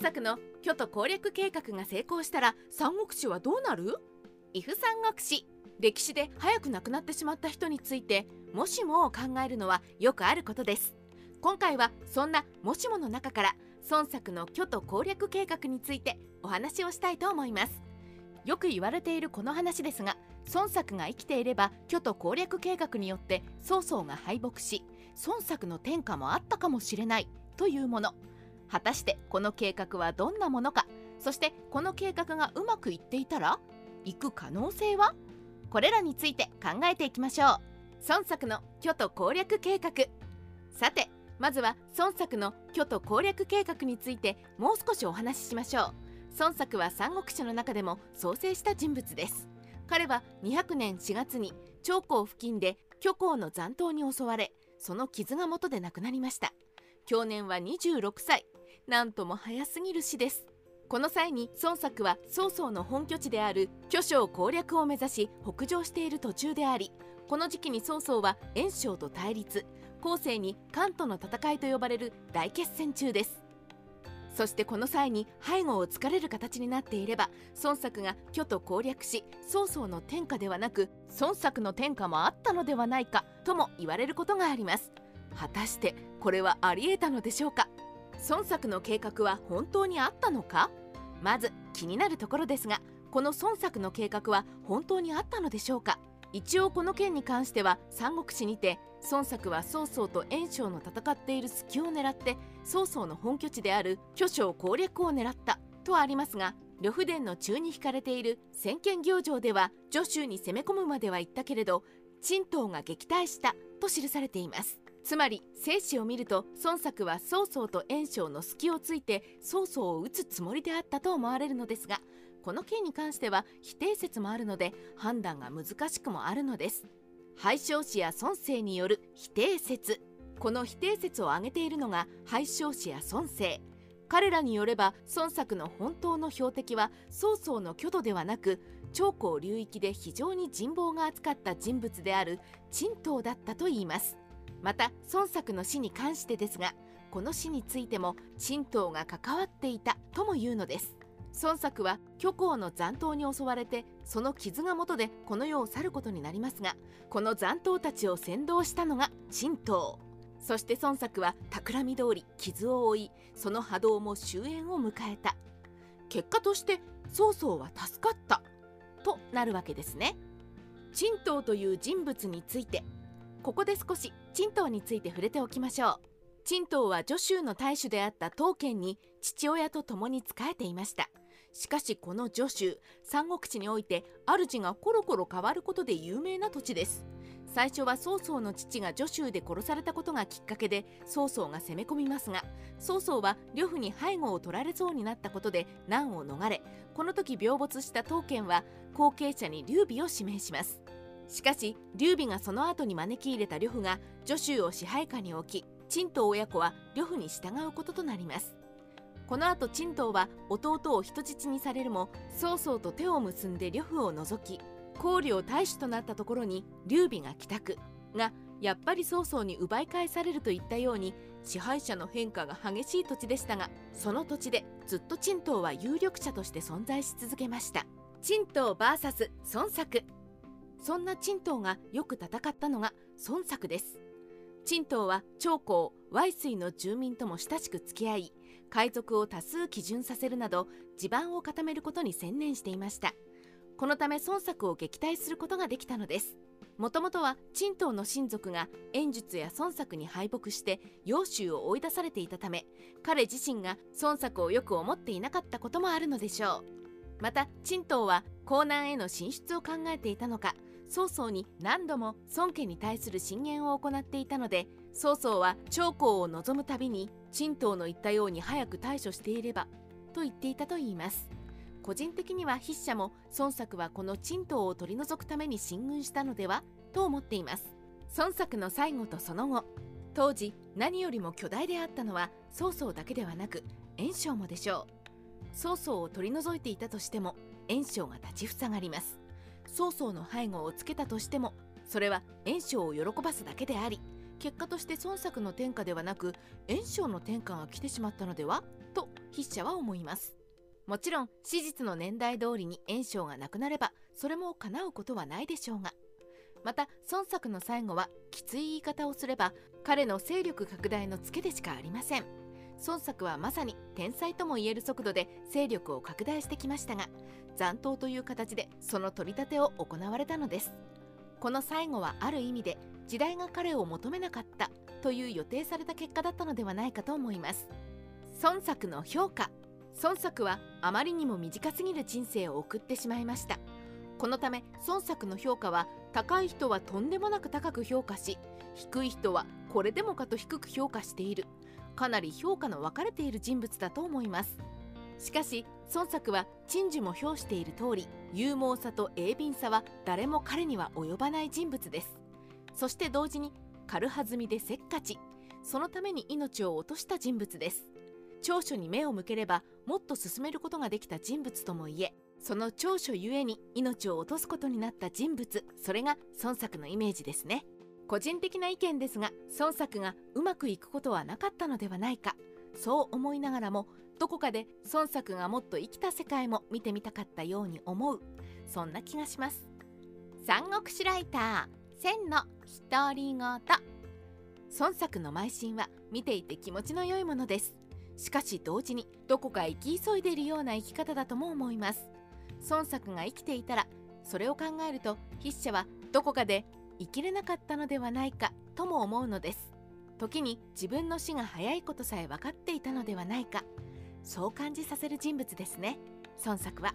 作の巨都攻略計画が成功したら三国志はどうなる？伊夫三国志。歴史で早く亡くなってしまった人についてもしもを考えるのはよくあることです。今回はそんなもしもの中から孫作の巨都攻略計画についてお話をしたいと思います。よく言われているこの話ですが孫作が生きていれば巨都攻略計画によって曹操が敗北し孫作の天下もあったかもしれないというもの。果たしてこの計画はどんなものかそしてこの計画がうまくいっていたら行く可能性は？これらについて考えていきましょう。孫作の巨都攻略計画。さてまずは孫作の巨都攻略計画についてもう少しお話ししましょう。孫作は三国志の中でも創生した人物です。彼は200年4月に長江付近で虚構の残党に襲われその傷が元で亡くなりました。去年は26歳。なんとも早すぎる死です。この際に孫作は曹操の本拠地である巨匠攻略を目指し北上している途中でありこの時期に曹操は袁紹と対立。後世に関東の戦いと呼ばれる大決戦中です。そしてこの際に背後を突かれる形になっていれば孫作が巨都攻略し曹操の天下ではなく孫作の天下もあったのではないかとも言われることがあります。果たしてこれはあり得たのでしょうか？孫作の計画は本当にあったのか？まず気になるところですがこの孫作の計画は本当にあったのでしょうか？一応この件に関しては三国志にて孫作は曹操と袁紹の戦っている隙を狙って曹操の本拠地である巨匠攻略を狙ったとありますが呂布伝の中に引かれている先見行状では徐州に攻め込むまでは言ったけれど陳東が撃退したと記されています。つまり生死を見ると孫作は曹操と袁紹の隙をついて曹操を討つつもりであったと思われるのですがこの件に関しては否定説もあるので判断が難しくもあるのです。廃将氏や孫生による否定説この否定説を挙げているのが廃将氏や孫生。彼らによれば孫作の本当の標的は曹操の挙土ではなく長江流域で非常に人望が厚かった人物である陳東だったといいます。また孫作の死に関してですがこの死についても陳東が関わっていたとも言うのです。孫作は虚構の残党に襲われてその傷が元でこの世を去ることになりますがこの残党たちを先導したのが陳東そして孫作は企み通り傷を負いその波動も終焉を迎えた。結果として曹操は助かったとなるわけですね。陳東という人物についてここで少し陳東について触れておきましょう。陳東は徐州の大主であった刀剣に父親と共に仕えていました。しかしこの徐州三国志において主がコロコロ変わることで有名な土地です。最初は曹操の父が徐州で殺されたことがきっかけで曹操が攻め込みますが曹操は呂布に背後を取られそうになったことで難を逃れこの時病没した刀剣は後継者に劉備を指名します。しかし劉備がその後に招き入れた呂布が徐州を支配下に置き陳東親子は呂布に従うこととなります。この後陳東は弟を人質にされるも曹操と手を結んで呂布を除き公領大使となったところに劉備が帰宅。がやっぱり曹操に奪い返されるといったように支配者の変化が激しい土地でしたがその土地でずっと陳東は有力者として存在し続けました。陳東 VS 孫作。そんな陳東がよく戦ったのが孫作です。陳東は長江淮水の住民とも親しく付き合い海賊を多数基準させるなど地盤を固めることに専念していました。このため孫作を撃退することができたのです。もともとは陳東の親族が演術や孫作に敗北して揚州を追い出されていたため彼自身が孫作をよく思っていなかったこともあるのでしょう。また陳東は江南への進出を考えていたのか曹操に何度も孫家に対する進言を行っていたので曹操は長江を望むたびに陳東の言ったように早く対処していればと言っていたといいます。個人的には筆者も孫作はこの陳東を取り除くために進軍したのではと思っています。孫作の最後とその後当時何よりも巨大であったのは曹操だけではなく袁紹もでしょう。曹操を取り除いていたとしても袁紹が立ちふさがります。曹操の背後をつけたとしてもそれは袁紹を喜ばすだけであり結果として孫作の天下ではなく袁紹の天下が来てしまったのでは？と筆者は思います。もちろん史実の年代通りに炎章がなくなればそれも叶うことはないでしょうが。また孫作の最後はきつい言い方をすれば彼の勢力拡大のツケでしかありません。孫作はまさに天才ともいえる速度で勢力を拡大してきましたが残党という形でその取り立てを行われたのです。この最後はある意味で時代が彼を求めなかったという予定された結果だったのではないかと思います。孫作の評価。孫作はあまりにも短すぎる人生を送ってしまいました。このため孫作の評価は高い人はとんでもなく高く評価し低い人はこれでもかと低く評価している。かなり評価の分かれている人物だと思います。しかし孫作は陳樹も評している通り勇猛さと鋭敏さは誰も彼には及ばない人物です。そして同時に軽はずみでせっかちそのために命を落とした人物です。長所に目を向ければもっと進めることができた人物ともいえその長所ゆえに命を落とすことになった人物それが孫作のイメージですね。個人的な意見ですが孫作がうまくいくことはなかったのではないか。そう思いながらもどこかで孫作がもっと生きた世界も見てみたかったように思う。そんな気がします。三国志ライター千の独り言。孫作の邁進は見ていて気持ちの良いものです。しかし同時にどこか生き急いでいるような生き方だとも思います。孫作が生きていたらそれを考えると筆者はどこかで生きれなかったのではないかとも思うのです。時に自分の死が早いことさえ分かっていたのではないか。そう感じさせる人物ですね。孫作は。